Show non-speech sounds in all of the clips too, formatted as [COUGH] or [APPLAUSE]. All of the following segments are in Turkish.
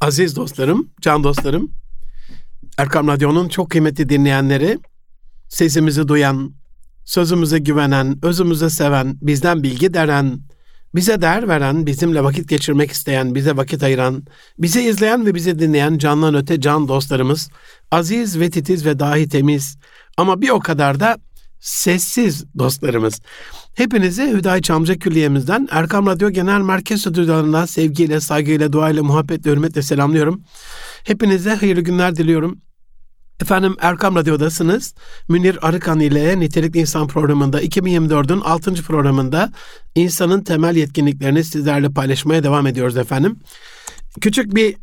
Aziz dostlarım, can dostlarım, Erkam Radyo'nun çok kıymetli dinleyenleri, sesimizi duyan, sözümüze güvenen, özümüze seven, bizden bilgi deren, bize değer veren, bizimle vakit geçirmek isteyen, bize vakit ayıran, bizi izleyen ve bizi dinleyen candan öte can dostlarımız, aziz ve titiz ve dahi temiz. Ama bir o kadar da sessiz dostlarımız. Hepinizi Hüdayi Çamca Külliye'mizden Erkam Radyo Genel Merkez Stüdyolarından sevgiyle, saygıyla, duayla, muhabbetle, hürmetle selamlıyorum. Hepinize hayırlı günler diliyorum. Efendim Erkam Radyo'dasınız. Münir Arıkan ile Nitelikli İnsan programında 2024'ün 6. programında insanın temel yetkinliklerini sizlerle paylaşmaya devam ediyoruz efendim. Küçük bir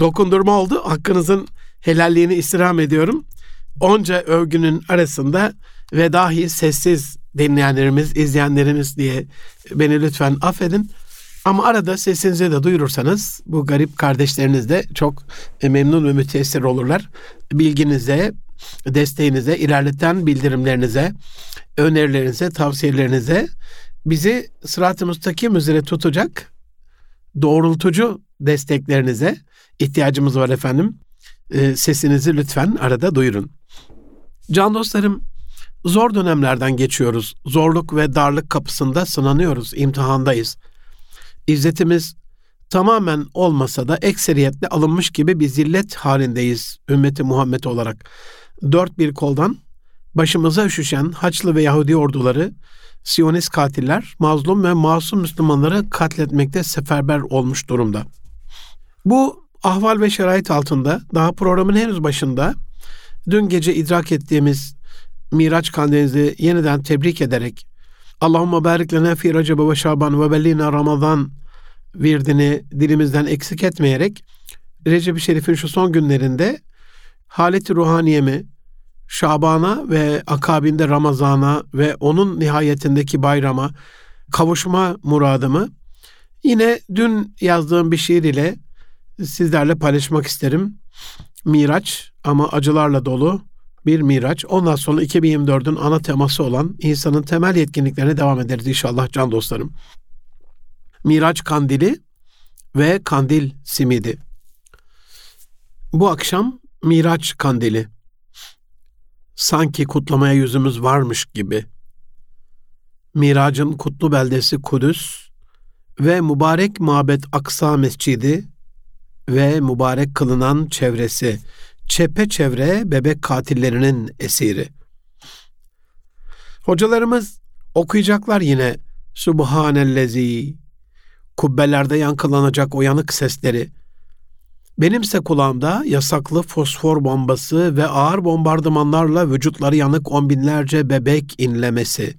dokundurma oldu. Hakkınızın helalliğini istirham ediyorum. Onca övgünün arasında ve dahi sessiz dinleyenlerimiz, izleyenlerimiz diye beni lütfen affedin. Ama arada sesinizi de duyurursanız bu garip kardeşleriniz de çok memnun ve müteessir olurlar. Bilginize, desteğinize, ilerleten bildirimlerinize, önerilerinize, tavsiyelerinize bizi sırat-ı müstakim üzere tutacak doğrultucu desteklerinize ihtiyacımız var efendim. Ee, sesinizi lütfen arada duyurun. Can dostlarım, zor dönemlerden geçiyoruz. Zorluk ve darlık kapısında sınanıyoruz, imtihandayız. İzzetimiz tamamen olmasa da ekseriyetle alınmış gibi bir zillet halindeyiz ümmeti Muhammed olarak. Dört bir koldan başımıza üşüşen Haçlı ve Yahudi orduları Siyonist katiller mazlum ve masum Müslümanları katletmekte seferber olmuş durumda. Bu ahval ve şerait altında daha programın henüz başında dün gece idrak ettiğimiz Miraç kandilinizi yeniden tebrik ederek Allahümme barik lena fi Recebe ve Şaban ve bellina Ramazan virdini dilimizden eksik etmeyerek Recep-i Şerif'in şu son günlerinde haleti ruhaniyemi Şaban'a ve akabinde Ramazan'a ve onun nihayetindeki bayrama kavuşma muradımı yine dün yazdığım bir şiir ile sizlerle paylaşmak isterim. Miraç ama acılarla dolu bir miraç. Ondan sonra 2024'ün ana teması olan insanın temel yetkinliklerine devam ederiz inşallah can dostlarım. Miraç kandili ve kandil simidi. Bu akşam Miraç kandili. Sanki kutlamaya yüzümüz varmış gibi. Miracın kutlu beldesi Kudüs ve mübarek mabet Aksa Mescidi ve mübarek kılınan çevresi çepeçevre bebek katillerinin esiri. Hocalarımız okuyacaklar yine Subhanellezi kubbelerde yankılanacak o yanık sesleri. Benimse kulağımda yasaklı fosfor bombası ve ağır bombardımanlarla vücutları yanık on binlerce bebek inlemesi.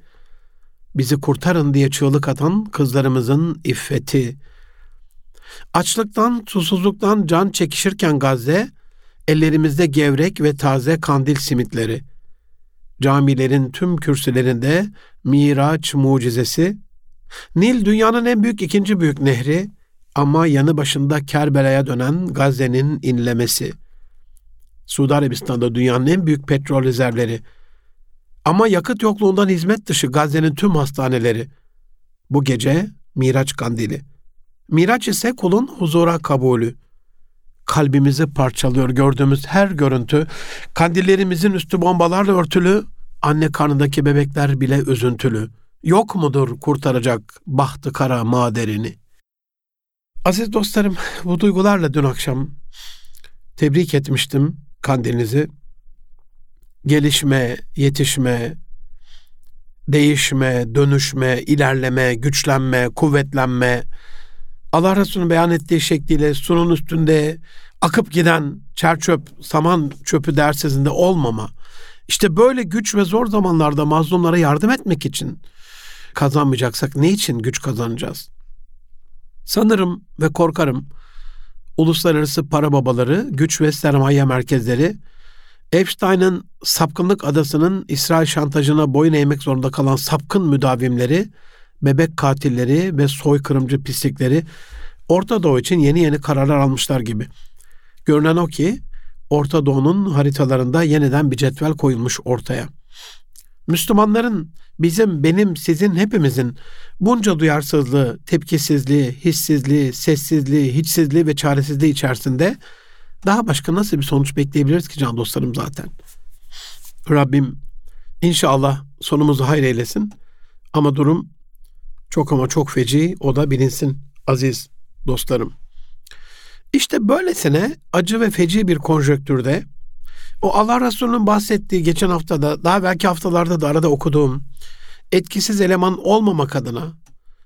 Bizi kurtarın diye çığlık atan kızlarımızın iffeti. Açlıktan, susuzluktan can çekişirken Gazze, ellerimizde gevrek ve taze kandil simitleri. Camilerin tüm kürsülerinde Miraç mucizesi, Nil dünyanın en büyük ikinci büyük nehri ama yanı başında Kerbela'ya dönen Gazze'nin inlemesi. Suudi Arabistan'da dünyanın en büyük petrol rezervleri. Ama yakıt yokluğundan hizmet dışı Gazze'nin tüm hastaneleri. Bu gece Miraç kandili. Miraç ise kulun huzura kabulü kalbimizi parçalıyor gördüğümüz her görüntü. Kandillerimizin üstü bombalarla örtülü, anne karnındaki bebekler bile üzüntülü. Yok mudur kurtaracak bahtı kara maderini? Aziz dostlarım, bu duygularla dün akşam tebrik etmiştim kandilinizi. Gelişme, yetişme, değişme, dönüşme, ilerleme, güçlenme, kuvvetlenme, Allah Resulü'nün beyan ettiği şekliyle sunun üstünde akıp giden çer çöp, saman çöpü dersizinde olmama. İşte böyle güç ve zor zamanlarda mazlumlara yardım etmek için kazanmayacaksak ne için güç kazanacağız? Sanırım ve korkarım uluslararası para babaları, güç ve sermaye merkezleri Epstein'ın sapkınlık adasının İsrail şantajına boyun eğmek zorunda kalan sapkın müdavimleri bebek katilleri ve soykırımcı pislikleri Orta Doğu için yeni yeni kararlar almışlar gibi. Görünen o ki Orta Doğu'nun haritalarında yeniden bir cetvel koyulmuş ortaya. Müslümanların bizim, benim, sizin, hepimizin bunca duyarsızlığı, tepkisizliği, hissizliği, sessizliği, hiçsizliği ve çaresizliği içerisinde daha başka nasıl bir sonuç bekleyebiliriz ki can dostlarım zaten? Rabbim inşallah sonumuzu hayır eylesin. Ama durum çok ama çok feci. O da bilinsin aziz dostlarım. İşte böylesine acı ve feci bir konjöktürde o Allah Resulü'nün bahsettiği geçen haftada daha belki haftalarda da arada okuduğum etkisiz eleman olmamak adına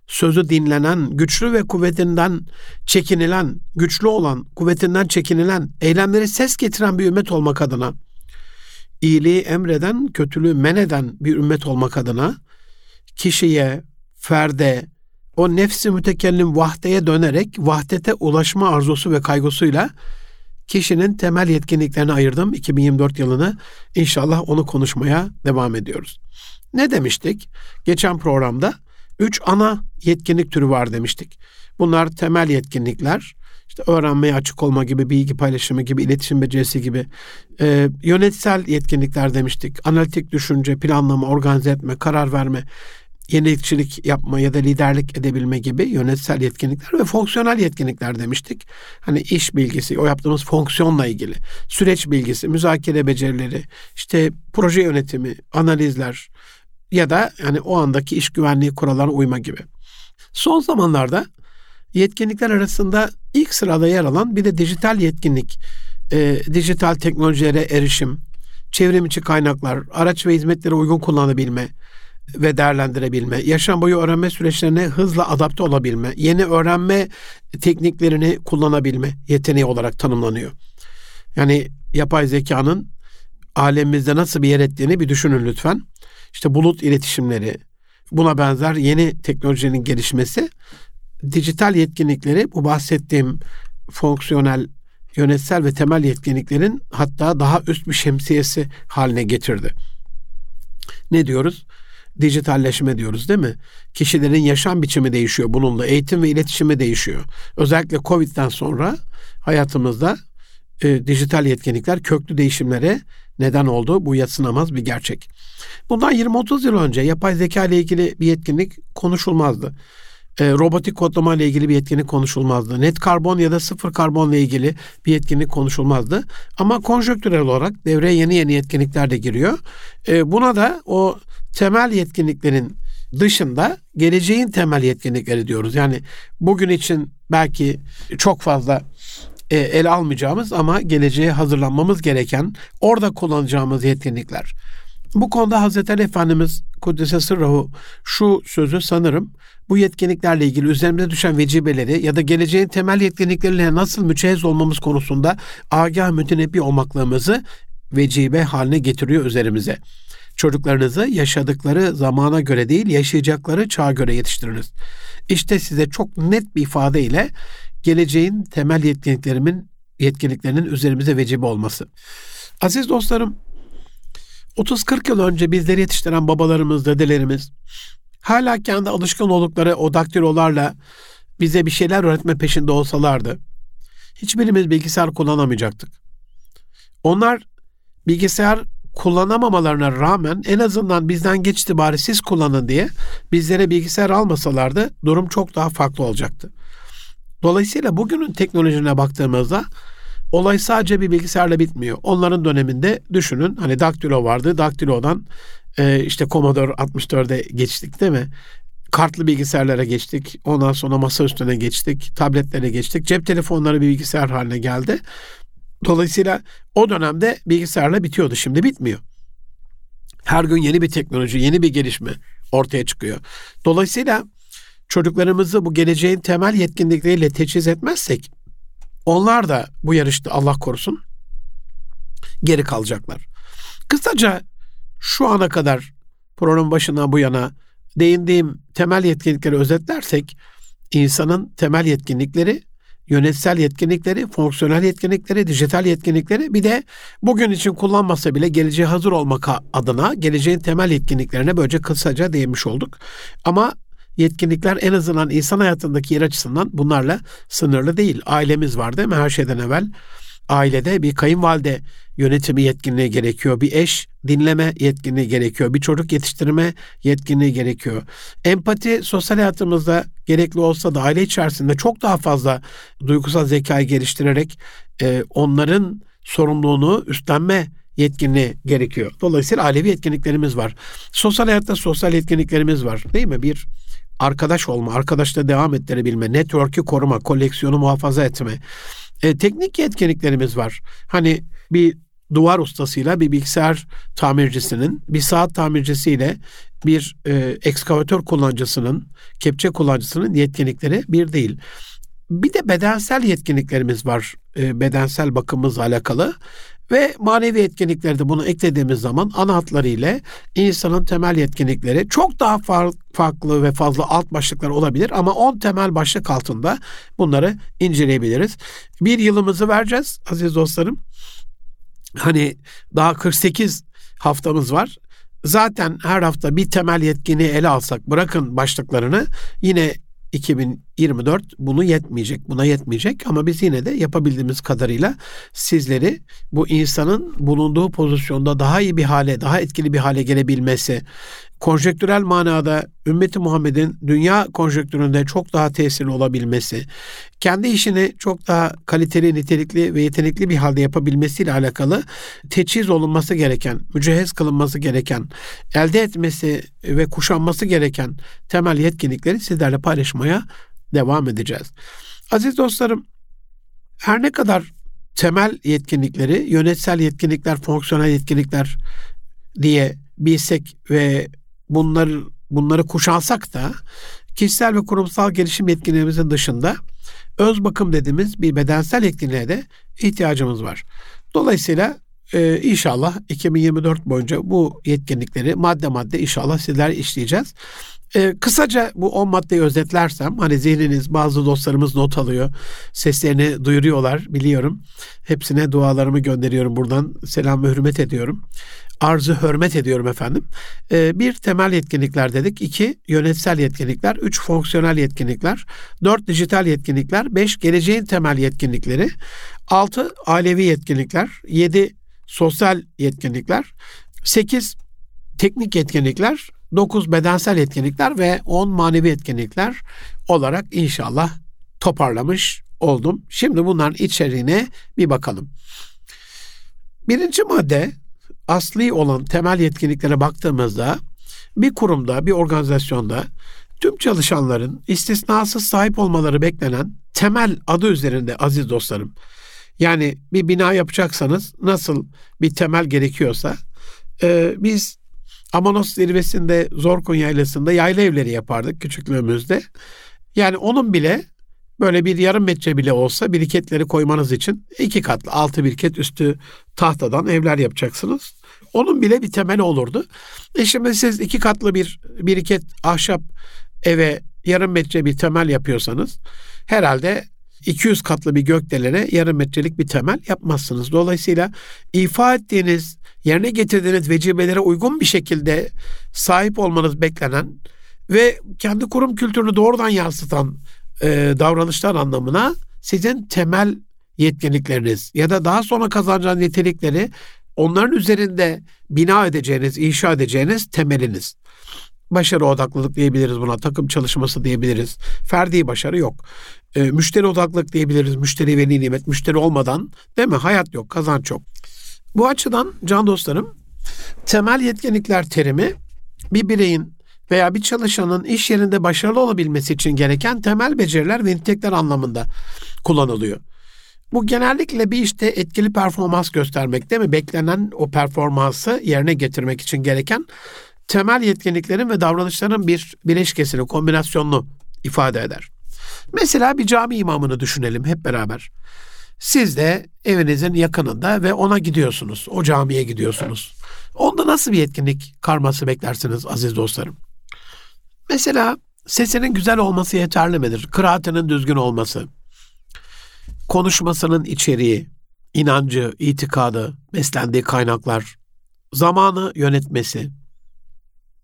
sözü dinlenen, güçlü ve kuvvetinden çekinilen, güçlü olan, kuvvetinden çekinilen, eylemleri ses getiren bir ümmet olmak adına, iyiliği emreden, kötülüğü men eden bir ümmet olmak adına kişiye, ferde, o nefsi mütekellim vahdeye dönerek vahdete ulaşma arzusu ve kaygısıyla kişinin temel yetkinliklerini ayırdım 2024 yılını. İnşallah onu konuşmaya devam ediyoruz. Ne demiştik? Geçen programda üç ana yetkinlik türü var demiştik. Bunlar temel yetkinlikler. İşte öğrenmeye açık olma gibi, bilgi paylaşımı gibi, iletişim becerisi gibi. E, yönetsel yetkinlikler demiştik. Analitik düşünce, planlama, organize etme, karar verme, yenilikçilik yapma ya da liderlik edebilme gibi yönetsel yetkinlikler ve fonksiyonel yetkinlikler demiştik. Hani iş bilgisi, o yaptığımız fonksiyonla ilgili, süreç bilgisi, müzakere becerileri, işte proje yönetimi, analizler ya da yani o andaki iş güvenliği kurallarına uyma gibi. Son zamanlarda yetkinlikler arasında ilk sırada yer alan bir de dijital yetkinlik, e, dijital teknolojilere erişim, çevrim içi kaynaklar, araç ve hizmetlere uygun kullanabilme, ve değerlendirebilme, yaşam boyu öğrenme süreçlerine hızla adapte olabilme, yeni öğrenme tekniklerini kullanabilme yeteneği olarak tanımlanıyor. Yani yapay zekanın alemimizde nasıl bir yer ettiğini bir düşünün lütfen. İşte bulut iletişimleri, buna benzer yeni teknolojinin gelişmesi, dijital yetkinlikleri bu bahsettiğim fonksiyonel, yönetsel ve temel yetkinliklerin hatta daha üst bir şemsiyesi haline getirdi. Ne diyoruz? Dijitalleşme diyoruz değil mi? Kişilerin yaşam biçimi değişiyor bununla. Eğitim ve iletişimi değişiyor. Özellikle Covid'den sonra hayatımızda e, dijital yetkinlikler köklü değişimlere neden oldu. Bu yatsınamaz bir gerçek. Bundan 20-30 yıl önce yapay zeka ile ilgili bir yetkinlik konuşulmazdı. E, robotik kodlama ile ilgili bir yetkinlik konuşulmazdı. Net karbon ya da sıfır karbon ile ilgili bir yetkinlik konuşulmazdı. Ama konjonktürel olarak devreye yeni yeni yetkinlikler de giriyor. E, buna da o temel yetkinliklerin dışında geleceğin temel yetkinlikleri diyoruz. Yani bugün için belki çok fazla e, el almayacağımız ama geleceğe hazırlanmamız gereken orada kullanacağımız yetkinlikler. Bu konuda Hazreti Ali Efendimiz Kuddise Sırrahu şu sözü sanırım bu yetkinliklerle ilgili üzerimize düşen vecibeleri ya da geleceğin temel yetkinlikleriyle nasıl müçehez olmamız konusunda agah mütenebbi olmaklığımızı vecibe haline getiriyor üzerimize. Çocuklarınızı yaşadıkları zamana göre değil, yaşayacakları çağa göre yetiştiriniz. İşte size çok net bir ifadeyle geleceğin temel yetkinliklerimin yetkinliklerinin üzerimize vecibe olması. Aziz dostlarım, 30-40 yıl önce bizleri yetiştiren babalarımız, dedelerimiz hala kendi alışkın oldukları o daktilolarla bize bir şeyler öğretme peşinde olsalardı hiçbirimiz bilgisayar kullanamayacaktık. Onlar bilgisayar kullanamamalarına rağmen en azından bizden geçti bari siz kullanın diye bizlere bilgisayar almasalardı durum çok daha farklı olacaktı. Dolayısıyla bugünün teknolojine baktığımızda olay sadece bir bilgisayarla bitmiyor. Onların döneminde düşünün hani daktilo vardı. Daktilodan e, işte Commodore 64'e geçtik değil mi? Kartlı bilgisayarlara geçtik. Ondan sonra masa üstüne geçtik. Tabletlere geçtik. Cep telefonları bir bilgisayar haline geldi. Dolayısıyla o dönemde bilgisayarla bitiyordu. Şimdi bitmiyor. Her gün yeni bir teknoloji, yeni bir gelişme ortaya çıkıyor. Dolayısıyla çocuklarımızı bu geleceğin temel yetkinlikleriyle teçhiz etmezsek onlar da bu yarışta Allah korusun geri kalacaklar. Kısaca şu ana kadar programın başından bu yana değindiğim temel yetkinlikleri özetlersek insanın temel yetkinlikleri yönetsel yetkinlikleri, fonksiyonel yetkinlikleri, dijital yetkinlikleri bir de bugün için kullanmasa bile geleceğe hazır olmak adına geleceğin temel yetkinliklerine böylece kısaca değinmiş olduk. Ama yetkinlikler en azından insan hayatındaki yer açısından bunlarla sınırlı değil. Ailemiz var değil mi her şeyden evvel? Ailede bir kayınvalide yönetimi yetkinliği gerekiyor. Bir eş dinleme yetkinliği gerekiyor. Bir çocuk yetiştirme yetkinliği gerekiyor. Empati sosyal hayatımızda gerekli olsa da aile içerisinde çok daha fazla duygusal zekayı geliştirerek e, onların sorumluluğunu üstlenme yetkinliği gerekiyor. Dolayısıyla ailevi yetkinliklerimiz var. Sosyal hayatta sosyal yetkinliklerimiz var. Değil mi? Bir arkadaş olma, arkadaşla devam ettirebilme, network'ü koruma, koleksiyonu muhafaza etme. E, teknik yetkinliklerimiz var. Hani bir duvar ustasıyla bir bilgisayar tamircisinin, bir saat tamircisiyle bir e, ekskavatör kullanıcısının, kepçe kullanıcısının yetkinlikleri bir değil. Bir de bedensel yetkinliklerimiz var. E, bedensel bakımımızla alakalı. Ve manevi yetkinlikleri de bunu eklediğimiz zaman ana hatlarıyla insanın temel yetkinlikleri çok daha farklı ve fazla alt başlıklar olabilir ama 10 temel başlık altında bunları inceleyebiliriz. Bir yılımızı vereceğiz aziz dostlarım. Hani daha 48 haftamız var. Zaten her hafta bir temel yetkinliği ele alsak bırakın başlıklarını yine 2024 bunu yetmeyecek, buna yetmeyecek. Ama biz yine de yapabildiğimiz kadarıyla sizleri bu insanın bulunduğu pozisyonda daha iyi bir hale, daha etkili bir hale gelebilmesi, konjektürel manada ümmeti Muhammed'in dünya konjektüründe çok daha tesirli olabilmesi, kendi işini çok daha kaliteli, nitelikli ve yetenekli bir halde yapabilmesiyle alakalı teçhiz olunması gereken, mücehhez kılınması gereken, elde etmesi ve kuşanması gereken temel yetkinlikleri sizlerle paylaşmaya devam edeceğiz. Aziz dostlarım, her ne kadar temel yetkinlikleri, yönetsel yetkinlikler, fonksiyonel yetkinlikler diye bilsek ve bunları bunları kuşansak da kişisel ve kurumsal gelişim yetkinliğimizin dışında öz bakım dediğimiz bir bedensel yetkinliğe de ihtiyacımız var. Dolayısıyla e, inşallah 2024 boyunca bu yetkinlikleri madde madde inşallah sizler işleyeceğiz. E, kısaca bu 10 maddeyi özetlersem hani zihniniz bazı dostlarımız not alıyor. Seslerini duyuruyorlar biliyorum. Hepsine dualarımı gönderiyorum buradan. Selam ve hürmet ediyorum arzı hürmet ediyorum efendim. E, bir temel yetkinlikler dedik. iki yönetsel yetkinlikler. Üç fonksiyonel yetkinlikler. Dört dijital yetkinlikler. Beş geleceğin temel yetkinlikleri. Altı ailevi yetkinlikler. Yedi sosyal yetkinlikler. Sekiz teknik yetkinlikler. Dokuz bedensel yetkinlikler ve on manevi yetkinlikler olarak inşallah toparlamış oldum. Şimdi bunların içeriğine bir bakalım. Birinci madde asli olan temel yetkinliklere baktığımızda bir kurumda, bir organizasyonda tüm çalışanların istisnasız sahip olmaları beklenen temel adı üzerinde aziz dostlarım. Yani bir bina yapacaksanız nasıl bir temel gerekiyorsa e, biz Amanos zirvesinde Zorkun Yaylası'nda yayla evleri yapardık küçüklüğümüzde. Yani onun bile böyle bir yarım metre bile olsa biriketleri koymanız için iki katlı altı biriket üstü tahtadan evler yapacaksınız. Onun bile bir temeli olurdu. E şimdi siz iki katlı bir biriket ahşap eve yarım metre bir temel yapıyorsanız herhalde 200 katlı bir gökdelene yarım metrelik bir temel yapmazsınız. Dolayısıyla ifa ettiğiniz, yerine getirdiğiniz vecibelere uygun bir şekilde sahip olmanız beklenen ve kendi kurum kültürünü doğrudan yansıtan e, davranışlar anlamına sizin temel yetkinlikleriniz ya da daha sonra kazanacağınız nitelikleri onların üzerinde bina edeceğiniz, inşa edeceğiniz temeliniz. Başarı odaklılık diyebiliriz buna, takım çalışması diyebiliriz. Ferdi başarı yok. E, müşteri odaklılık diyebiliriz, müşteri veli nimet. Müşteri olmadan değil mi? Hayat yok, kazanç yok. Bu açıdan can dostlarım, temel yetkinlikler terimi bir bireyin veya bir çalışanın iş yerinde başarılı olabilmesi için gereken temel beceriler ve nitelikler anlamında kullanılıyor. Bu genellikle bir işte etkili performans göstermek değil mi? Beklenen o performansı yerine getirmek için gereken temel yetkinliklerin ve davranışların bir bileşkesini, kombinasyonunu ifade eder. Mesela bir cami imamını düşünelim hep beraber. Siz de evinizin yakınında ve ona gidiyorsunuz. O camiye gidiyorsunuz. Onda nasıl bir yetkinlik karması beklersiniz aziz dostlarım? Mesela sesinin güzel olması yeterli midir? Kıraatının düzgün olması, konuşmasının içeriği, inancı, itikadı, beslendiği kaynaklar, zamanı yönetmesi.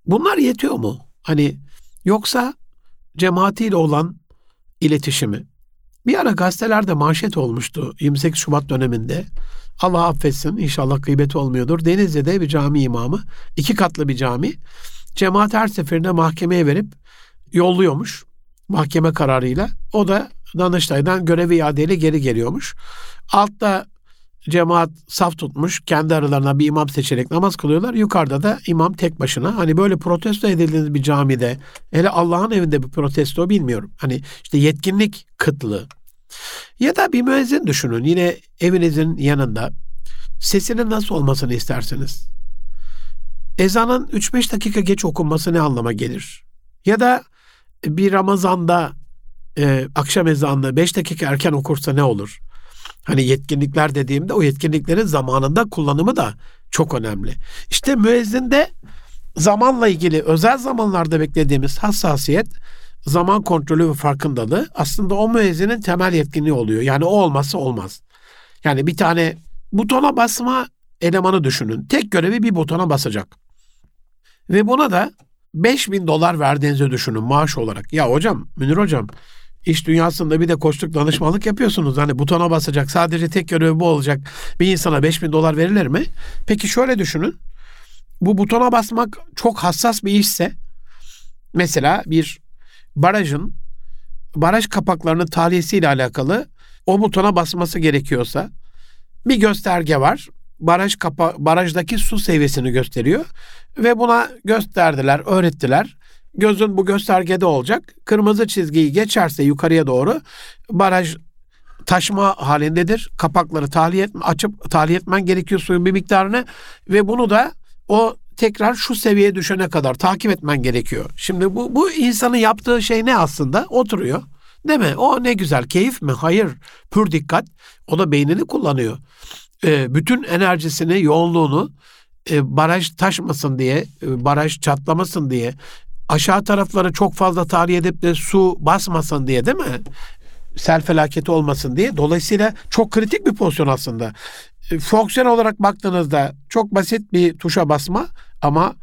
Bunlar yetiyor mu? Hani yoksa cemaatiyle olan iletişimi, Bir ara gazetelerde manşet olmuştu 28 Şubat döneminde. Allah affetsin inşallah gıybeti olmuyordur. Denizli'de bir cami imamı, iki katlı bir cami. Cemaat her seferinde mahkemeye verip yolluyormuş mahkeme kararıyla. O da Danıştay'dan görevi iadeyle geri geliyormuş. Altta cemaat saf tutmuş. Kendi aralarına bir imam seçerek namaz kılıyorlar. Yukarıda da imam tek başına. Hani böyle protesto edildiğiniz bir camide hele Allah'ın evinde bir protesto bilmiyorum. Hani işte yetkinlik kıtlığı. Ya da bir müezzin düşünün. Yine evinizin yanında sesinin nasıl olmasını istersiniz? Ezanın 3-5 dakika geç okunması ne anlama gelir? Ya da bir Ramazan'da e, akşam ezanını 5 dakika erken okursa ne olur? Hani yetkinlikler dediğimde o yetkinliklerin zamanında kullanımı da çok önemli. İşte müezzinde zamanla ilgili özel zamanlarda beklediğimiz hassasiyet, zaman kontrolü ve farkındalığı aslında o müezzinin temel yetkinliği oluyor. Yani o olmazsa olmaz. Yani bir tane butona basma elemanı düşünün. Tek görevi bir butona basacak. Ve buna da 5000 dolar verdiğinizi düşünün maaş olarak. Ya hocam, Münir hocam iş dünyasında bir de koçluk danışmanlık yapıyorsunuz. Hani butona basacak sadece tek görevi bu olacak. Bir insana 5000 dolar verilir mi? Peki şöyle düşünün. Bu butona basmak çok hassas bir işse mesela bir barajın baraj kapaklarının tahliyesiyle alakalı o butona basması gerekiyorsa bir gösterge var. Baraj kapa barajdaki su seviyesini gösteriyor ve buna gösterdiler, öğrettiler gözün bu göstergede olacak. Kırmızı çizgiyi geçerse yukarıya doğru baraj taşma halindedir. Kapakları tahliye etme, açıp tahliye etmen gerekiyor suyun bir miktarını ve bunu da o tekrar şu seviyeye düşene kadar takip etmen gerekiyor. Şimdi bu, bu insanın yaptığı şey ne aslında? Oturuyor. Değil mi? O ne güzel. Keyif mi? Hayır. Pür dikkat. O da beynini kullanıyor. Ee, bütün enerjisini, yoğunluğunu e, baraj taşmasın diye, e, baraj çatlamasın diye, aşağı tarafları çok fazla tahliye edip de su basmasın diye değil mi? Sel felaketi olmasın diye. Dolayısıyla çok kritik bir pozisyon aslında. E, fonksiyon olarak baktığınızda çok basit bir tuşa basma ama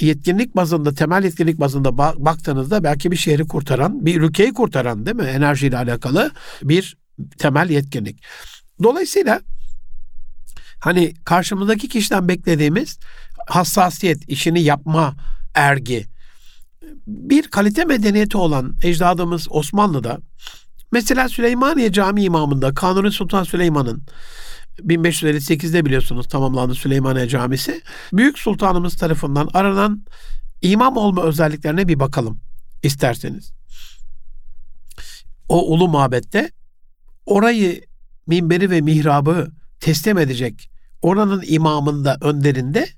yetkinlik bazında, temel yetkinlik bazında baktığınızda belki bir şehri kurtaran, bir ülkeyi kurtaran değil mi? Enerjiyle alakalı bir temel yetkinlik. Dolayısıyla hani karşımızdaki kişiden beklediğimiz hassasiyet, işini yapma ergi, bir kalite medeniyeti olan ecdadımız Osmanlı'da mesela Süleymaniye Cami imamında Kanuni Sultan Süleyman'ın 1558'de biliyorsunuz tamamlandı Süleymaniye Camisi. Büyük Sultanımız tarafından aranan imam olma özelliklerine bir bakalım isterseniz. O ulu mabette orayı minberi ve mihrabı teslim edecek oranın imamında önderinde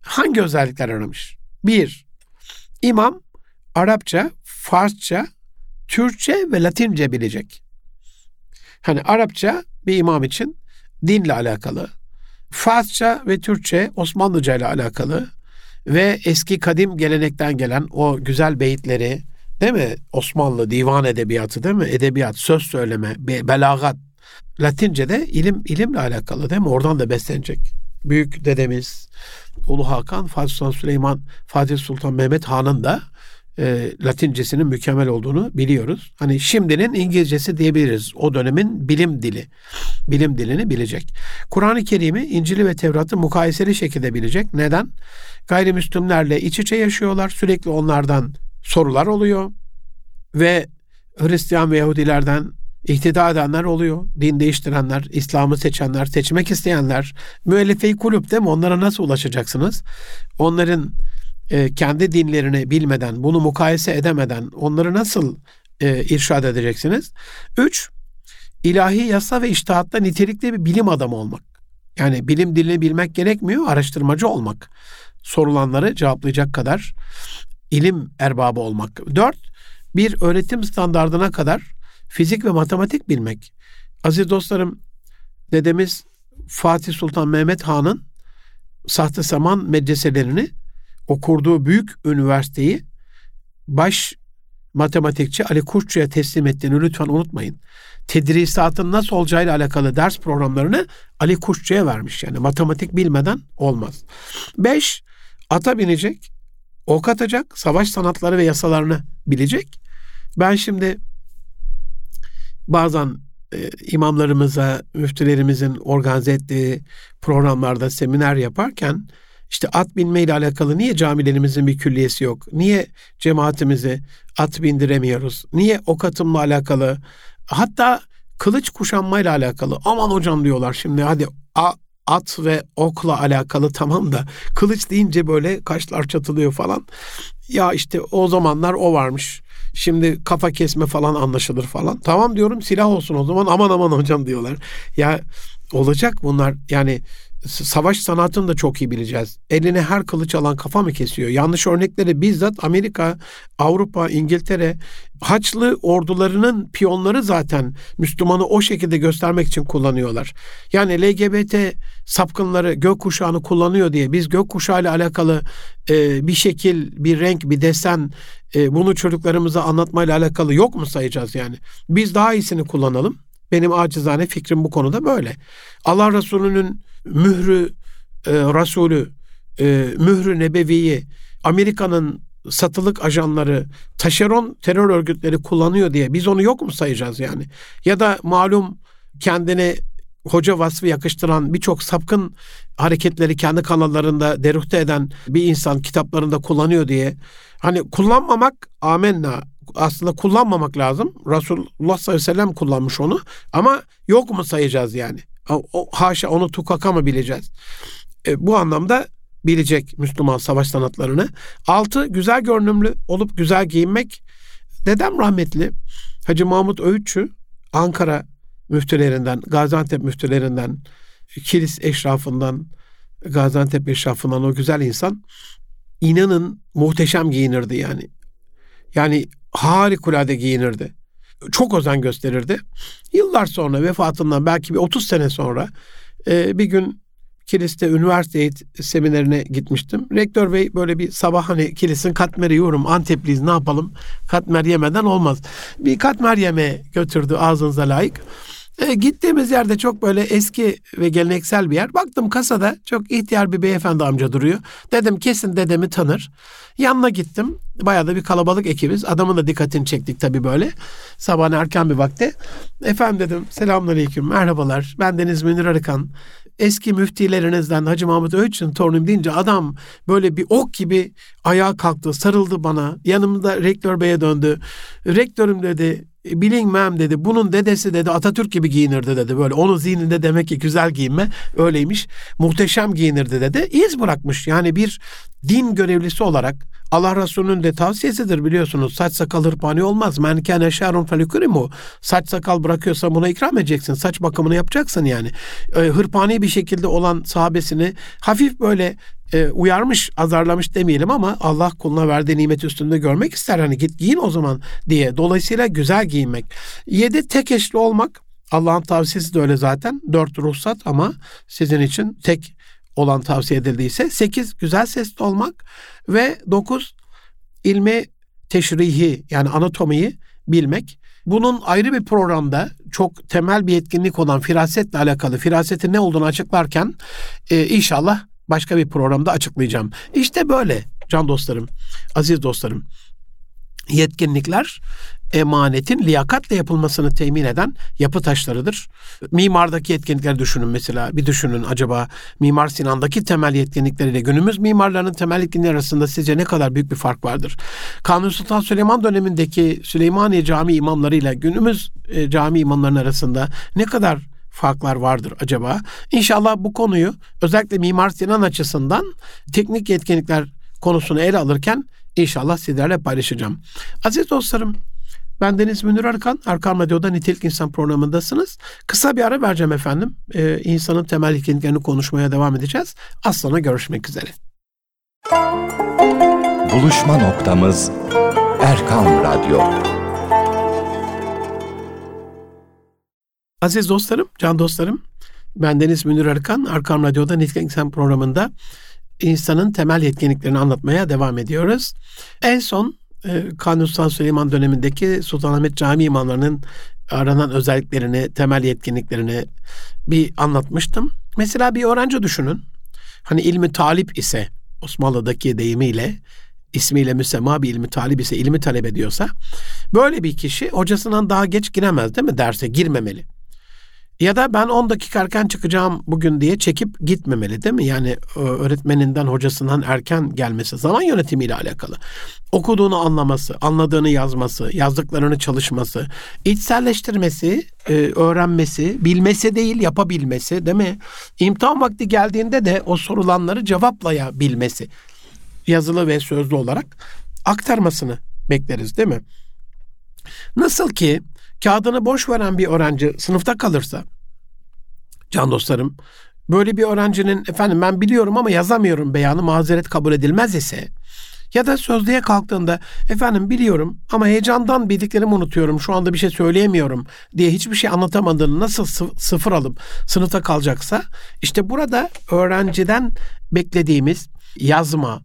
hangi özellikler aramış? Bir, imam Arapça, Farsça, Türkçe ve Latince bilecek. Hani Arapça bir imam için dinle alakalı. Farsça ve Türkçe Osmanlıca ile alakalı ve eski kadim gelenekten gelen o güzel beyitleri değil mi? Osmanlı divan edebiyatı değil mi? Edebiyat, söz söyleme, belagat. Latince de ilim ilimle alakalı değil mi? Oradan da beslenecek. Büyük dedemiz Ulu Hakan, Fatih Sultan Süleyman, Fatih Sultan Mehmet Han'ın da e, Latincesinin mükemmel olduğunu biliyoruz. Hani şimdinin İngilizcesi diyebiliriz. O dönemin bilim dili. Bilim dilini bilecek. Kur'an-ı Kerim'i, İncil'i ve Tevrat'ı mukayeseli şekilde bilecek. Neden? Gayrimüslimlerle iç içe yaşıyorlar. Sürekli onlardan sorular oluyor. Ve Hristiyan ve Yahudilerden ihtida edenler oluyor. Din değiştirenler, İslam'ı seçenler, seçmek isteyenler. Müellife-i kulüp değil mi? Onlara nasıl ulaşacaksınız? Onların e, kendi dinlerini bilmeden, bunu mukayese edemeden onları nasıl e, irşad edeceksiniz? Üç, ilahi yasa ve iştihatta nitelikli bir bilim adamı olmak. Yani bilim dilini bilmek gerekmiyor, araştırmacı olmak. Sorulanları cevaplayacak kadar ilim erbabı olmak. Dört, bir öğretim standardına kadar fizik ve matematik bilmek. Aziz dostlarım, dedemiz Fatih Sultan Mehmet Han'ın sahte saman medreselerini okurduğu büyük üniversiteyi baş matematikçi Ali Kurtçu'ya teslim ettiğini lütfen unutmayın. Tedrisatın nasıl olacağıyla alakalı ders programlarını Ali Kurtçu'ya vermiş. Yani matematik bilmeden olmaz. Beş, ata binecek, ok atacak, savaş sanatları ve yasalarını bilecek. Ben şimdi bazen e, imamlarımıza, müftülerimizin organize ettiği programlarda seminer yaparken işte at binme ile alakalı niye camilerimizin bir külliyesi yok? Niye cemaatimizi at bindiremiyoruz? Niye ok atımla alakalı? Hatta kılıç kuşanmayla alakalı. Aman hocam diyorlar şimdi hadi at ve okla alakalı tamam da kılıç deyince böyle kaşlar çatılıyor falan. Ya işte o zamanlar o varmış. Şimdi kafa kesme falan anlaşılır falan. Tamam diyorum silah olsun o zaman aman aman hocam diyorlar. Ya olacak bunlar yani savaş sanatını da çok iyi bileceğiz. Eline her kılıç alan kafa mı kesiyor? Yanlış örnekleri bizzat Amerika, Avrupa, İngiltere Haçlı ordularının piyonları zaten Müslümanı o şekilde göstermek için kullanıyorlar. Yani LGBT sapkınları gökkuşağını kullanıyor diye biz gökkuşağı ile alakalı e, bir şekil, bir renk, bir desen e, bunu çocuklarımıza anlatmayla alakalı yok mu sayacağız yani? Biz daha iyisini kullanalım. Benim acizane fikrim bu konuda böyle. Allah Resulü'nün mührü e, Resulü, e, mührü nebeviyi, Amerika'nın satılık ajanları, taşeron terör örgütleri kullanıyor diye biz onu yok mu sayacağız yani? Ya da malum kendini hoca vasfı yakıştıran birçok sapkın hareketleri kendi kanallarında deruhte eden bir insan kitaplarında kullanıyor diye. Hani kullanmamak amenna aslında kullanmamak lazım. Resulullah sallallahu aleyhi ve sellem kullanmış onu ama yok mu sayacağız yani? O, haşa onu tukaka mı bileceğiz? E, bu anlamda bilecek Müslüman savaş sanatlarını. Altı, güzel görünümlü olup güzel giyinmek. Dedem rahmetli Hacı Mahmut Öğütçü Ankara müftülerinden, Gaziantep müftülerinden, Kilis eşrafından, Gaziantep eşrafından o güzel insan inanın muhteşem giyinirdi yani. Yani harikulade giyinirdi. Çok özen gösterirdi. Yıllar sonra vefatından belki bir 30 sene sonra e, bir gün Kilis'te üniversite seminerine gitmiştim. Rektör bey böyle bir sabah hani Kilis'in katmeri yorum Antepliyiz ne yapalım katmer yemeden olmaz. Bir katmer yeme götürdü ağzınıza layık. E, gittiğimiz yerde çok böyle eski ve geleneksel bir yer. Baktım kasada çok ihtiyar bir beyefendi amca duruyor. Dedim kesin dedemi tanır. Yanına gittim. Bayağı da bir kalabalık ekibiz. Adamın da dikkatini çektik tabii böyle. Sabahın erken bir vakti. Efendim dedim selamünaleyküm merhabalar. Ben Deniz Münir Arıkan. Eski müftilerinizden Hacı Mahmut Öğütçün torunum deyince adam böyle bir ok gibi ayağa kalktı, sarıldı bana. Yanımda rektör beye döndü. Rektörüm dedi bilinmem dedi. Bunun dedesi dedi Atatürk gibi giyinirdi dedi. Böyle onun zihninde demek ki güzel giyinme öyleymiş. Muhteşem giyinirdi dedi. İz bırakmış. Yani bir din görevlisi olarak Allah Resulü'nün de tavsiyesidir biliyorsunuz. Saç sakal hırpani olmaz. Men kâne şerun felikurimu. Saç sakal bırakıyorsa buna ikram edeceksin. Saç bakımını yapacaksın yani. E, hırpani bir şekilde olan sahabesini hafif böyle e, uyarmış, azarlamış demeyelim ama Allah kuluna verdiği nimet üstünde görmek ister. Hani git giyin o zaman diye. Dolayısıyla güzel giyinmek. Yedi tek eşli olmak. Allah'ın tavsiyesi de öyle zaten. Dört ruhsat ama sizin için tek olan tavsiye edildiyse. Sekiz güzel sesli olmak. Ve dokuz ilmi teşrihi yani anatomiyi bilmek. Bunun ayrı bir programda çok temel bir etkinlik olan firasetle alakalı firasetin ne olduğunu açıklarken e, inşallah başka bir programda açıklayacağım. İşte böyle can dostlarım, aziz dostlarım. Yetkinlikler emanetin liyakatle yapılmasını temin eden yapı taşlarıdır. Mimardaki yetkinlikleri düşünün mesela. Bir düşünün acaba Mimar Sinan'daki temel yetkinlikleriyle günümüz mimarlarının temel yetkinlikleri arasında sizce ne kadar büyük bir fark vardır? Kanuni Sultan Süleyman dönemindeki Süleymaniye cami imamlarıyla günümüz e, cami imamlarının arasında ne kadar farklar vardır acaba? İnşallah bu konuyu özellikle Mimar Sinan açısından teknik yetkinlikler konusunu ele alırken inşallah sizlerle paylaşacağım. Aziz dostlarım, ben Deniz Münir Arkan. Arkan Radyo'da Nitelik İnsan programındasınız. Kısa bir ara vereceğim efendim. Ee, insanın temel yetkinliklerini konuşmaya devam edeceğiz. Az sonra görüşmek üzere. Buluşma noktamız Erkan Radyo. Aziz dostlarım, can dostlarım, ben Deniz Münir Arkan, Arkan Radyo'da Nitelik İnsan programında insanın temel yetkinliklerini anlatmaya devam ediyoruz. En son e, Kanuni Sultan Süleyman dönemindeki Sultanahmet Cami imamlarının aranan özelliklerini, temel yetkinliklerini bir anlatmıştım. Mesela bir öğrenci düşünün. Hani ilmi talip ise Osmanlı'daki deyimiyle ismiyle müsemma bir ilmi talip ise ilmi talep ediyorsa böyle bir kişi hocasından daha geç giremez değil mi derse girmemeli. Ya da ben 10 dakika erken çıkacağım bugün diye çekip gitmemeli değil mi? Yani öğretmeninden, hocasından erken gelmesi zaman yönetimiyle alakalı. Okuduğunu anlaması, anladığını yazması, yazdıklarını çalışması, içselleştirmesi, e, öğrenmesi, bilmesi değil yapabilmesi değil mi? İmtihan vakti geldiğinde de o sorulanları cevaplayabilmesi. Yazılı ve sözlü olarak aktarmasını bekleriz değil mi? Nasıl ki kağıdını boş veren bir öğrenci sınıfta kalırsa, can dostlarım, böyle bir öğrencinin efendim ben biliyorum ama yazamıyorum beyanı mazeret kabul edilmez ise ya da sözlüğe kalktığında efendim biliyorum ama heyecandan bildiklerimi unutuyorum şu anda bir şey söyleyemiyorum diye hiçbir şey anlatamadığını nasıl sıfır alıp sınıfta kalacaksa işte burada öğrenciden beklediğimiz yazma,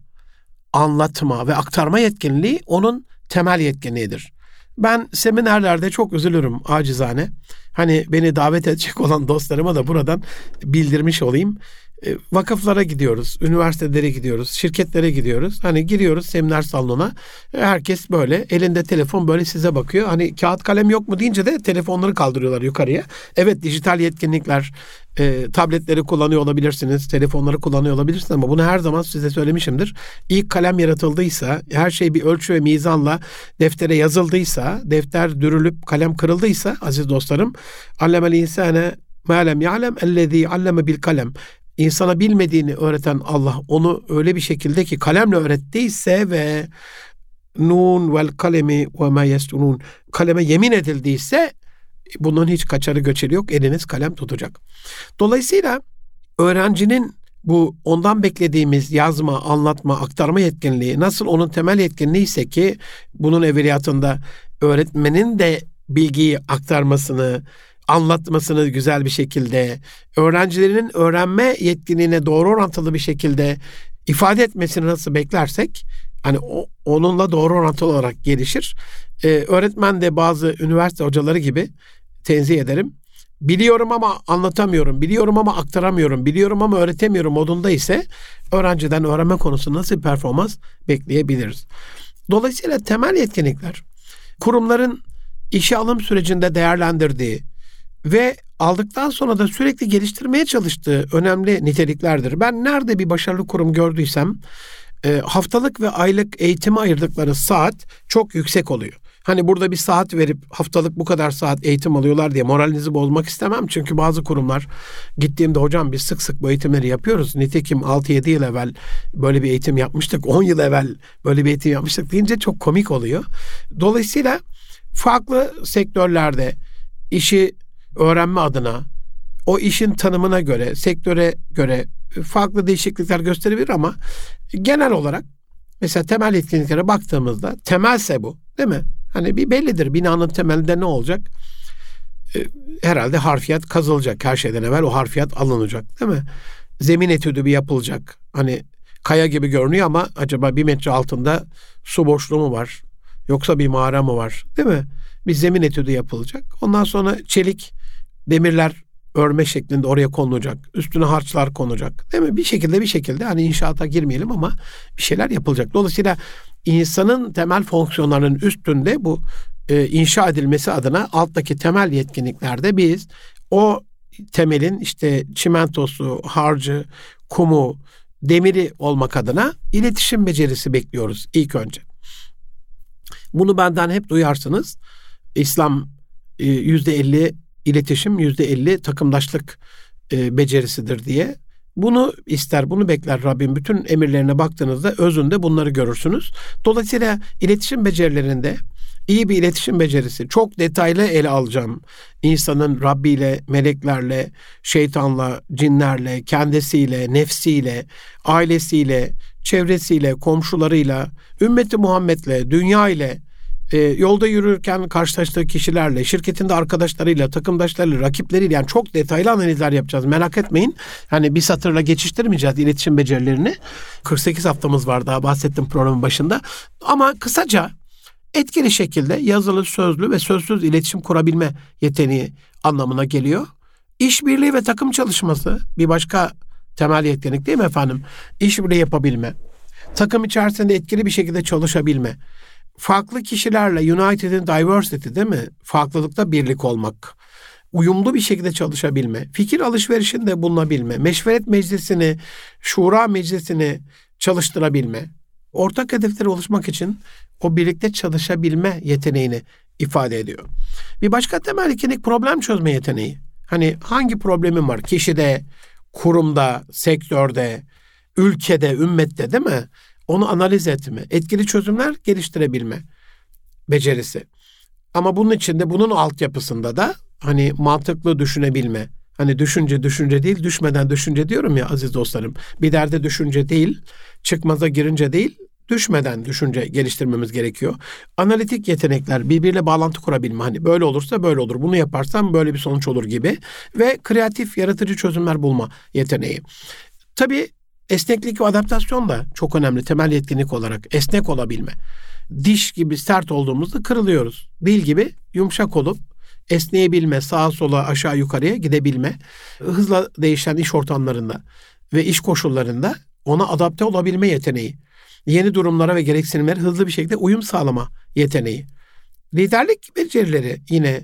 anlatma ve aktarma yetkinliği onun temel yetkinliğidir. Ben seminerlerde çok üzülürüm acizane. Hani beni davet edecek [LAUGHS] olan dostlarıma da buradan bildirmiş olayım. E, vakıflara gidiyoruz, üniversitelere gidiyoruz, şirketlere gidiyoruz. Hani giriyoruz seminer salonuna. E, herkes böyle elinde telefon böyle size bakıyor. Hani kağıt kalem yok mu deyince de telefonları kaldırıyorlar yukarıya. Evet dijital yetkinlikler, e, tabletleri kullanıyor olabilirsiniz, telefonları kullanıyor olabilirsiniz ama bunu her zaman size söylemişimdir. İlk kalem yaratıldıysa, her şey bir ölçü ve mizanla deftere yazıldıysa, defter dürülüp kalem kırıldıysa aziz dostlarım, allemel insane ma lem ya'lem ellezî alleme bil kalem insana bilmediğini öğreten Allah onu öyle bir şekilde ki kalemle öğrettiyse ve nun vel kalemi ve ma yestunun kaleme yemin edildiyse bunun hiç kaçarı göçeri yok. Eliniz kalem tutacak. Dolayısıyla öğrencinin bu ondan beklediğimiz yazma, anlatma, aktarma yetkinliği nasıl onun temel yetkinliği ise ki bunun evveliyatında öğretmenin de bilgiyi aktarmasını, anlatmasını güzel bir şekilde, öğrencilerinin öğrenme yetkinliğine doğru orantılı bir şekilde ifade etmesini nasıl beklersek, hani o, onunla doğru orantılı olarak gelişir. Ee, öğretmen de bazı üniversite hocaları gibi tenzih ederim. Biliyorum ama anlatamıyorum, biliyorum ama aktaramıyorum, biliyorum ama öğretemiyorum modunda ise öğrenciden öğrenme konusunda nasıl bir performans bekleyebiliriz. Dolayısıyla temel yetkinlikler kurumların işe alım sürecinde değerlendirdiği, ve aldıktan sonra da sürekli geliştirmeye çalıştığı önemli niteliklerdir. Ben nerede bir başarılı kurum gördüysem e, haftalık ve aylık eğitime ayırdıkları saat çok yüksek oluyor. Hani burada bir saat verip haftalık bu kadar saat eğitim alıyorlar diye moralinizi bozmak istemem. Çünkü bazı kurumlar gittiğimde hocam biz sık sık bu eğitimleri yapıyoruz. Nitekim 6-7 yıl evvel böyle bir eğitim yapmıştık. 10 yıl evvel böyle bir eğitim yapmıştık deyince çok komik oluyor. Dolayısıyla farklı sektörlerde işi öğrenme adına o işin tanımına göre, sektöre göre farklı değişiklikler gösterebilir ama genel olarak mesela temel yetkinliklere baktığımızda temelse bu değil mi? Hani bir bellidir binanın temelinde ne olacak? Ee, herhalde harfiyat kazılacak her şeyden evvel o harfiyat alınacak değil mi? Zemin etüdü bir yapılacak. Hani kaya gibi görünüyor ama acaba bir metre altında su boşluğu mu var? Yoksa bir mağara mı var? Değil mi? Bir zemin etüdü yapılacak. Ondan sonra çelik demirler örme şeklinde oraya konulacak. Üstüne harçlar konacak. Değil mi? Bir şekilde bir şekilde hani inşaata girmeyelim ama bir şeyler yapılacak. Dolayısıyla insanın temel fonksiyonlarının üstünde bu e, inşa edilmesi adına alttaki temel yetkinliklerde biz o temelin işte çimentosu, harcı, kumu, demiri olmak adına iletişim becerisi bekliyoruz ilk önce. Bunu benden hep duyarsınız. İslam e, yüzde elli iletişim yüzde elli takımdaşlık e, becerisidir diye. Bunu ister, bunu bekler Rabbim. Bütün emirlerine baktığınızda özünde bunları görürsünüz. Dolayısıyla iletişim becerilerinde iyi bir iletişim becerisi, çok detaylı ele alacağım. İnsanın Rabbi ile, meleklerle, şeytanla, cinlerle, kendisiyle, nefsiyle, ailesiyle, çevresiyle, komşularıyla, ümmeti Muhammed'le, dünya ile, e, yolda yürürken karşılaştığı kişilerle, şirketinde arkadaşlarıyla, takımdaşlarıyla, rakipleriyle yani çok detaylı analizler yapacağız. Merak etmeyin. Hani bir satırla geçiştirmeyeceğiz iletişim becerilerini. 48 haftamız var daha bahsettim programın başında. Ama kısaca etkili şekilde yazılı, sözlü ve sözsüz iletişim kurabilme yeteneği anlamına geliyor. İşbirliği ve takım çalışması bir başka temel yetkinlik değil mi efendim? İşbirliği yapabilme, takım içerisinde etkili bir şekilde çalışabilme, farklı kişilerle United in Diversity değil mi? Farklılıkta birlik olmak, uyumlu bir şekilde çalışabilme, fikir alışverişinde bulunabilme, meşveret meclisini, şura meclisini çalıştırabilme, ortak hedeflere ulaşmak için o birlikte çalışabilme yeteneğini ifade ediyor. Bir başka temel yetenek problem çözme yeteneği. Hani hangi problemim var? Kişide, kurumda, sektörde, ülkede, ümmette değil mi? Onu analiz etme, etkili çözümler geliştirebilme becerisi. Ama bunun içinde bunun altyapısında da hani mantıklı düşünebilme. Hani düşünce düşünce değil, düşmeden düşünce diyorum ya aziz dostlarım. Bir derde düşünce değil, çıkmaza girince değil, düşmeden düşünce geliştirmemiz gerekiyor. Analitik yetenekler, birbiriyle bağlantı kurabilme. Hani böyle olursa böyle olur, bunu yaparsam böyle bir sonuç olur gibi. Ve kreatif, yaratıcı çözümler bulma yeteneği. Tabii esneklik ve adaptasyon da çok önemli temel yetkinlik olarak. Esnek olabilme. Diş gibi sert olduğumuzda kırılıyoruz. Dil gibi yumuşak olup esneyebilme, sağa sola aşağı yukarıya gidebilme, hızla değişen iş ortamlarında ve iş koşullarında ona adapte olabilme yeteneği, yeni durumlara ve gereksinimlere hızlı bir şekilde uyum sağlama yeteneği. Liderlik becerileri yine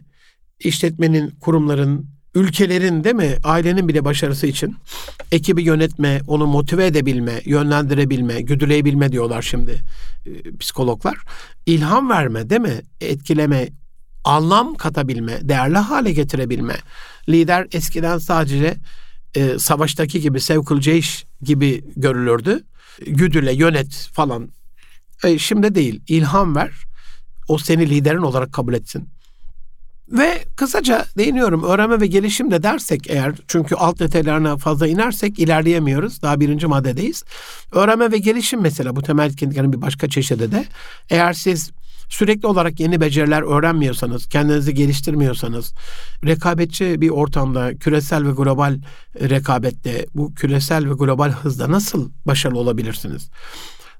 işletmenin, kurumların, ülkelerin değil mi ailenin bile başarısı için ekibi yönetme, onu motive edebilme, yönlendirebilme, güdüleyebilme diyorlar şimdi e, psikologlar. İlham verme değil mi? Etkileme, anlam katabilme, değerli hale getirebilme. Lider eskiden sadece e, savaştaki gibi sevkul ceyş gibi görülürdü. Güdüle, yönet falan. E, şimdi değil, ilham ver. O seni liderin olarak kabul etsin. Ve kısaca değiniyorum öğrenme ve gelişim de dersek eğer çünkü alt detaylarına fazla inersek ilerleyemiyoruz. Daha birinci maddedeyiz. Öğrenme ve gelişim mesela bu temel etkinliklerin bir başka çeşidi de eğer siz sürekli olarak yeni beceriler öğrenmiyorsanız, kendinizi geliştirmiyorsanız, rekabetçi bir ortamda, küresel ve global rekabette, bu küresel ve global hızda nasıl başarılı olabilirsiniz?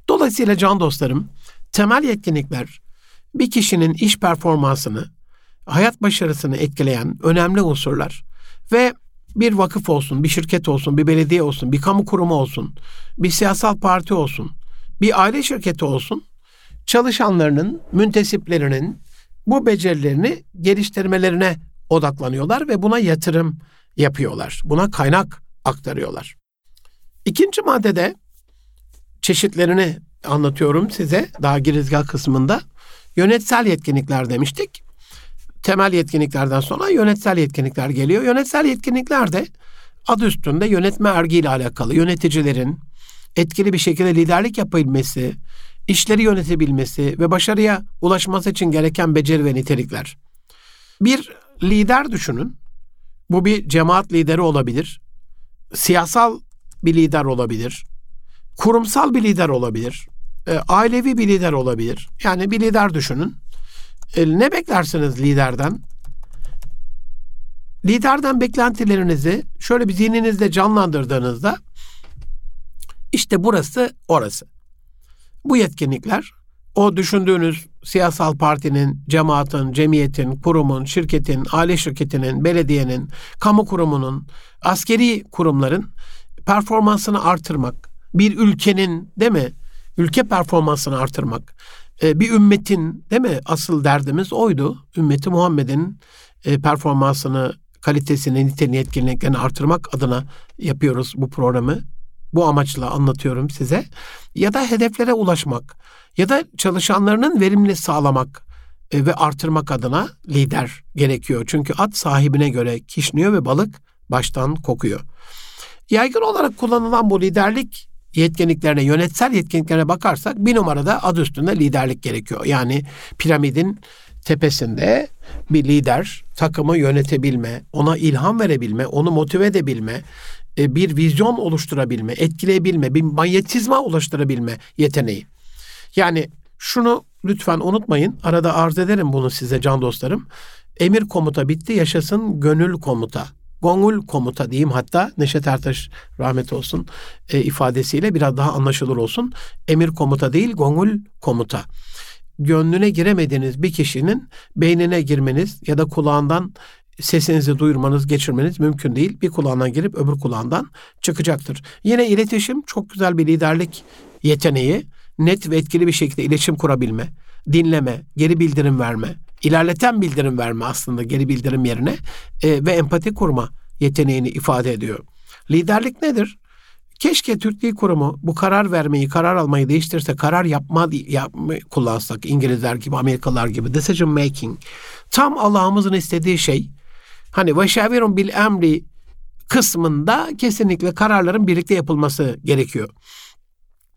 Dolayısıyla can dostlarım, temel yetkinlikler bir kişinin iş performansını, hayat başarısını etkileyen önemli unsurlar ve bir vakıf olsun, bir şirket olsun, bir belediye olsun, bir kamu kurumu olsun, bir siyasal parti olsun, bir aile şirketi olsun çalışanlarının, müntesiplerinin bu becerilerini geliştirmelerine odaklanıyorlar ve buna yatırım yapıyorlar. Buna kaynak aktarıyorlar. İkinci maddede çeşitlerini anlatıyorum size daha girizgah kısmında. Yönetsel yetkinlikler demiştik. Temel yetkinliklerden sonra yönetsel yetkinlikler geliyor. Yönetsel yetkinlikler de adı üstünde yönetme ergiyle alakalı. Yöneticilerin etkili bir şekilde liderlik yapabilmesi, işleri yönetebilmesi ve başarıya ulaşması için gereken beceri ve nitelikler. Bir lider düşünün. Bu bir cemaat lideri olabilir. Siyasal bir lider olabilir. Kurumsal bir lider olabilir. E, ailevi bir lider olabilir. Yani bir lider düşünün. E, ne beklersiniz liderden? Liderden beklentilerinizi şöyle bir zihninizde canlandırdığınızda işte burası orası. Bu yetkinlikler o düşündüğünüz siyasal partinin, cemaatin, cemiyetin, kurumun, şirketin, aile şirketinin, belediyenin, kamu kurumunun, askeri kurumların performansını artırmak, bir ülkenin değil mi? Ülke performansını artırmak, e, bir ümmetin değil mi? Asıl derdimiz oydu. Ümmeti Muhammed'in e, performansını, kalitesini, niteliğini, etkinliklerini artırmak adına yapıyoruz bu programı bu amaçla anlatıyorum size. Ya da hedeflere ulaşmak ya da çalışanlarının verimli sağlamak e, ve artırmak adına lider gerekiyor. Çünkü at sahibine göre kişniyor ve balık baştan kokuyor. Yaygın olarak kullanılan bu liderlik yetkinliklerine, yönetsel yetkinliklerine bakarsak bir numarada adı üstünde liderlik gerekiyor. Yani piramidin tepesinde bir lider takımı yönetebilme, ona ilham verebilme, onu motive edebilme, e, bir vizyon oluşturabilme, etkileyebilme, bir manyetizma oluşturabilme yeteneği. Yani şunu lütfen unutmayın. Arada arz ederim bunu size can dostlarım. Emir komuta bitti, yaşasın gönül komuta. Gongul komuta diyeyim hatta Neşet Ertaş rahmet olsun e, ifadesiyle biraz daha anlaşılır olsun. Emir komuta değil gongul komuta. Gönlüne giremediğiniz bir kişinin beynine girmeniz ya da kulağından sesinizi duyurmanız, geçirmeniz mümkün değil. Bir kulağından girip öbür kulağından çıkacaktır. Yine iletişim çok güzel bir liderlik yeteneği. Net ve etkili bir şekilde iletişim kurabilme, dinleme, geri bildirim verme, ilerleten bildirim verme aslında geri bildirim yerine e, ve empati kurma yeteneğini ifade ediyor. Liderlik nedir? Keşke Türk Dil Kurumu bu karar vermeyi, karar almayı değiştirse, karar yapma, yapma kullansak İngilizler gibi, Amerikalılar gibi decision making. Tam Allah'ımızın istediği şey. Hani ve şavirun bil emri kısmında kesinlikle kararların birlikte yapılması gerekiyor.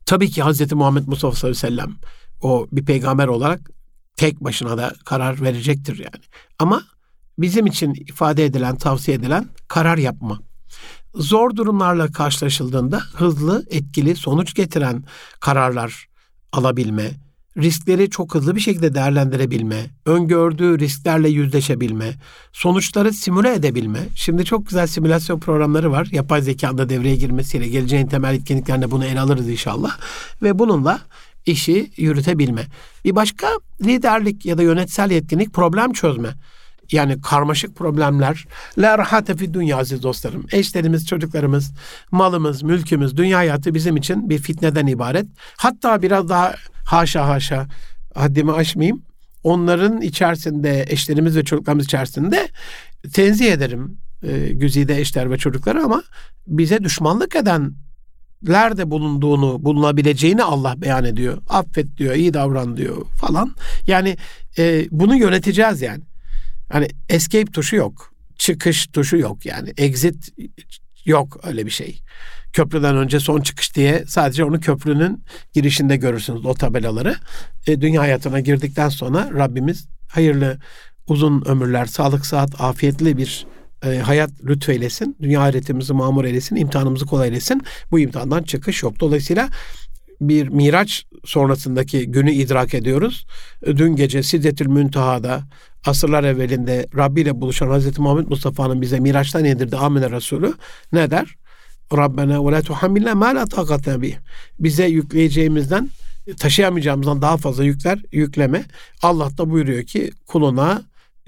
Tabii ki Hz. Muhammed Mustafa sallallahu aleyhi ve sellem o bir peygamber olarak tek başına da karar verecektir yani. Ama bizim için ifade edilen, tavsiye edilen karar yapma zor durumlarla karşılaşıldığında hızlı, etkili, sonuç getiren kararlar alabilme, riskleri çok hızlı bir şekilde değerlendirebilme, öngördüğü risklerle yüzleşebilme, sonuçları simüle edebilme. Şimdi çok güzel simülasyon programları var. Yapay zekanda devreye girmesiyle geleceğin temel etkinliklerinde bunu ele alırız inşallah. Ve bununla işi yürütebilme. Bir başka liderlik ya da yönetsel yetkinlik problem çözme yani karmaşık problemler. La rahate fi dünya aziz dostlarım. Eşlerimiz, çocuklarımız, malımız, mülkümüz, dünya hayatı bizim için bir fitneden ibaret. Hatta biraz daha haşa haşa haddimi aşmayayım. Onların içerisinde, eşlerimiz ve çocuklarımız içerisinde tenzih ederim e, güzide eşler ve çocukları ama bize düşmanlık eden nerede bulunduğunu, bulunabileceğini Allah beyan ediyor. Affet diyor, iyi davran diyor falan. Yani e, bunu yöneteceğiz yani. Hani escape tuşu yok. Çıkış tuşu yok yani. Exit yok öyle bir şey. Köprüden önce son çıkış diye sadece onu köprünün girişinde görürsünüz o tabelaları. E, dünya hayatına girdikten sonra Rabbimiz hayırlı uzun ömürler, sağlık, saat, afiyetli bir e, hayat lütfeylesin. Dünya hayretimizi mamur eylesin, imtihanımızı kolay eylesin. Bu imtihandan çıkış yok. Dolayısıyla bir miraç sonrasındaki günü idrak ediyoruz. Dün gece Sidretül Münteha'da asırlar evvelinde Rabbi ile buluşan Hz. Muhammed Mustafa'nın bize Miraç'tan yedirdi Amine Resulü ne der? Rabbena ve la tuhammilna ma la taqatna bih. Bize yükleyeceğimizden taşıyamayacağımızdan daha fazla yükler yükleme. Allah da buyuruyor ki kuluna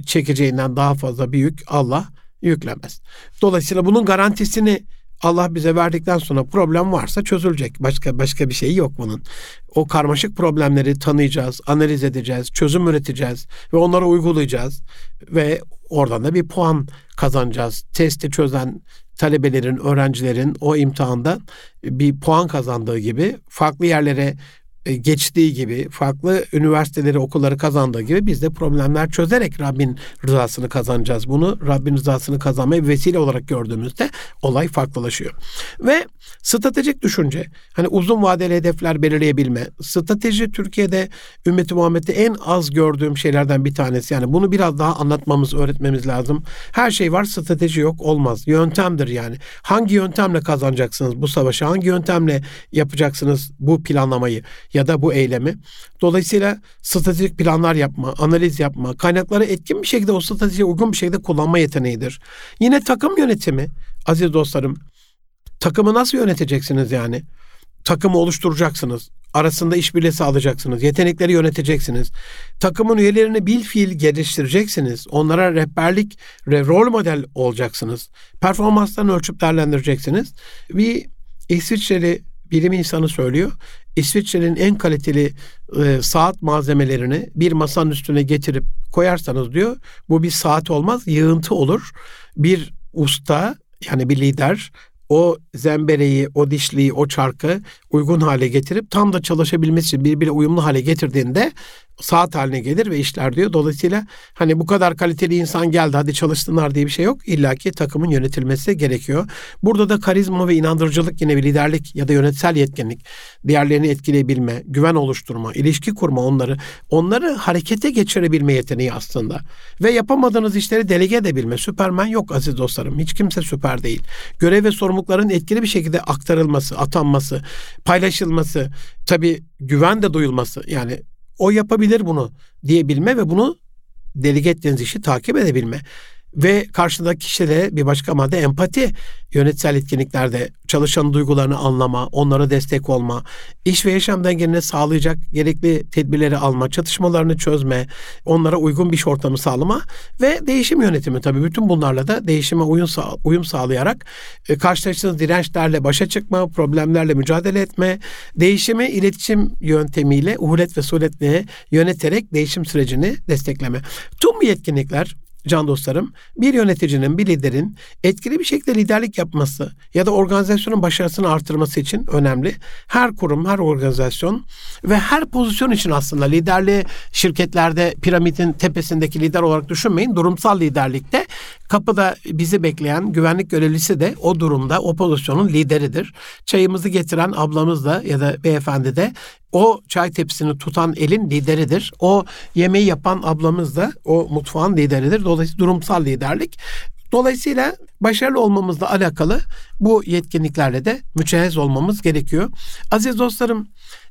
çekeceğinden daha fazla bir yük Allah yüklemez. Dolayısıyla bunun garantisini Allah bize verdikten sonra problem varsa çözülecek. Başka başka bir şey yok bunun. O karmaşık problemleri tanıyacağız, analiz edeceğiz, çözüm üreteceğiz ve onları uygulayacağız ve oradan da bir puan kazanacağız. Testi çözen talebelerin, öğrencilerin o imtihanda bir puan kazandığı gibi farklı yerlere geçtiği gibi farklı üniversiteleri okulları kazandığı gibi biz de problemler çözerek Rabbin rızasını kazanacağız. Bunu Rabbin rızasını kazanmayı vesile olarak gördüğümüzde olay farklılaşıyor. Ve stratejik düşünce hani uzun vadeli hedefler belirleyebilme. Strateji Türkiye'de ümmeti Muhammed'de en az gördüğüm şeylerden bir tanesi. Yani bunu biraz daha anlatmamız, öğretmemiz lazım. Her şey var, strateji yok olmaz. Yöntemdir yani. Hangi yöntemle kazanacaksınız bu savaşı? Hangi yöntemle yapacaksınız bu planlamayı? Ya da bu eylemi. Dolayısıyla stratejik planlar yapma, analiz yapma, kaynakları etkin bir şekilde o stratejiye uygun bir şekilde kullanma yeteneğidir. Yine takım yönetimi aziz dostlarım. Takımı nasıl yöneteceksiniz yani? Takımı oluşturacaksınız. Arasında işbirliği sağlayacaksınız. Yetenekleri yöneteceksiniz. Takımın üyelerini bil fiil geliştireceksiniz. Onlara rehberlik rol model olacaksınız. Performanslarını ölçüp değerlendireceksiniz. Bir İsviçreli bilim insanı söylüyor. İsviçre'nin en kaliteli e, saat malzemelerini bir masanın üstüne getirip koyarsanız diyor bu bir saat olmaz yığıntı olur. Bir usta yani bir lider o zembereyi, o dişliği, o çarkı uygun hale getirip tam da çalışabilmesi için birbirine uyumlu hale getirdiğinde saat haline gelir ve işler diyor. Dolayısıyla hani bu kadar kaliteli insan geldi hadi çalışsınlar diye bir şey yok. İlla ki takımın yönetilmesi gerekiyor. Burada da karizma ve inandırıcılık yine bir liderlik ya da yönetsel yetkinlik. Diğerlerini etkileyebilme, güven oluşturma, ilişki kurma onları. Onları harekete geçirebilme yeteneği aslında. Ve yapamadığınız işleri delege edebilme. Süpermen yok aziz dostlarım. Hiç kimse süper değil. Görev ve sorumlulukların etkili bir şekilde aktarılması, atanması, paylaşılması, tabii güven de duyulması. Yani o yapabilir bunu diyebilme ve bunu delege ettiğiniz işi takip edebilme. Ve karşıdaki kişide bir başka madde empati. Yönetsel etkinliklerde çalışan duygularını anlama, onlara destek olma, iş ve yaşam dengeni sağlayacak gerekli tedbirleri alma, çatışmalarını çözme, onlara uygun bir iş ortamı sağlama ve değişim yönetimi tabii bütün bunlarla da değişime uyum, sağ, uyum sağlayarak e, karşılaştığınız dirençlerle başa çıkma, problemlerle mücadele etme, değişimi iletişim yöntemiyle uhulet ve suretle yöneterek değişim sürecini destekleme. Tüm bu yetkinlikler can dostlarım bir yöneticinin, bir liderin etkili bir şekilde liderlik yapması ya da organizasyonun başarısını artırması için önemli. Her kurum, her organizasyon ve her pozisyon için aslında liderliği şirketlerde piramidin tepesindeki lider olarak düşünmeyin. Durumsal liderlikte kapıda bizi bekleyen güvenlik görevlisi de o durumda o pozisyonun lideridir. Çayımızı getiren ablamız da ya da beyefendi de o çay tepsisini tutan elin lideridir. O yemeği yapan ablamız da o mutfağın lideridir. Dolayısıyla durumsal liderlik. Dolayısıyla başarılı olmamızla alakalı bu yetkinliklerle de mücehhez olmamız gerekiyor. Aziz dostlarım,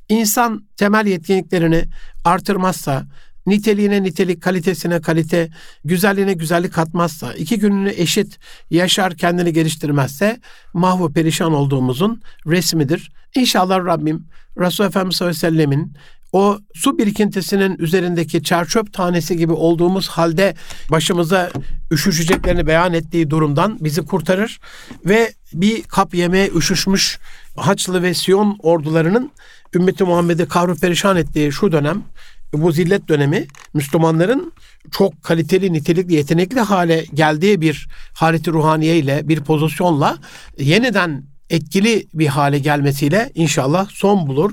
insan temel yetkinliklerini artırmazsa, niteliğine nitelik, kalitesine kalite, güzelliğine güzellik katmazsa, iki gününü eşit yaşar kendini geliştirmezse mahvu perişan olduğumuzun resmidir. İnşallah Rabbim Resulullah Efendimiz sallallahu aleyhi ve sellemin o su birikintisinin üzerindeki çerçöp tanesi gibi olduğumuz halde başımıza üşüşeceklerini beyan ettiği durumdan bizi kurtarır ve bir kap yemeğe üşüşmüş Haçlı ve Siyon ordularının ümmeti Muhammed'i kahru perişan ettiği şu dönem bu zillet dönemi Müslümanların çok kaliteli, nitelikli, yetenekli hale geldiği bir haleti ruhaniye ile bir pozisyonla yeniden etkili bir hale gelmesiyle inşallah son bulur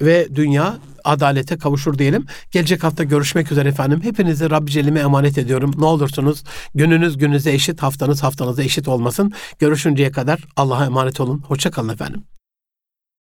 ve dünya adalete kavuşur diyelim. Gelecek hafta görüşmek üzere efendim. Hepinizi Rabbi Celle'ime emanet ediyorum. Ne olursunuz gününüz gününüze eşit, haftanız haftanıza eşit olmasın. Görüşünceye kadar Allah'a emanet olun. Hoşçakalın efendim.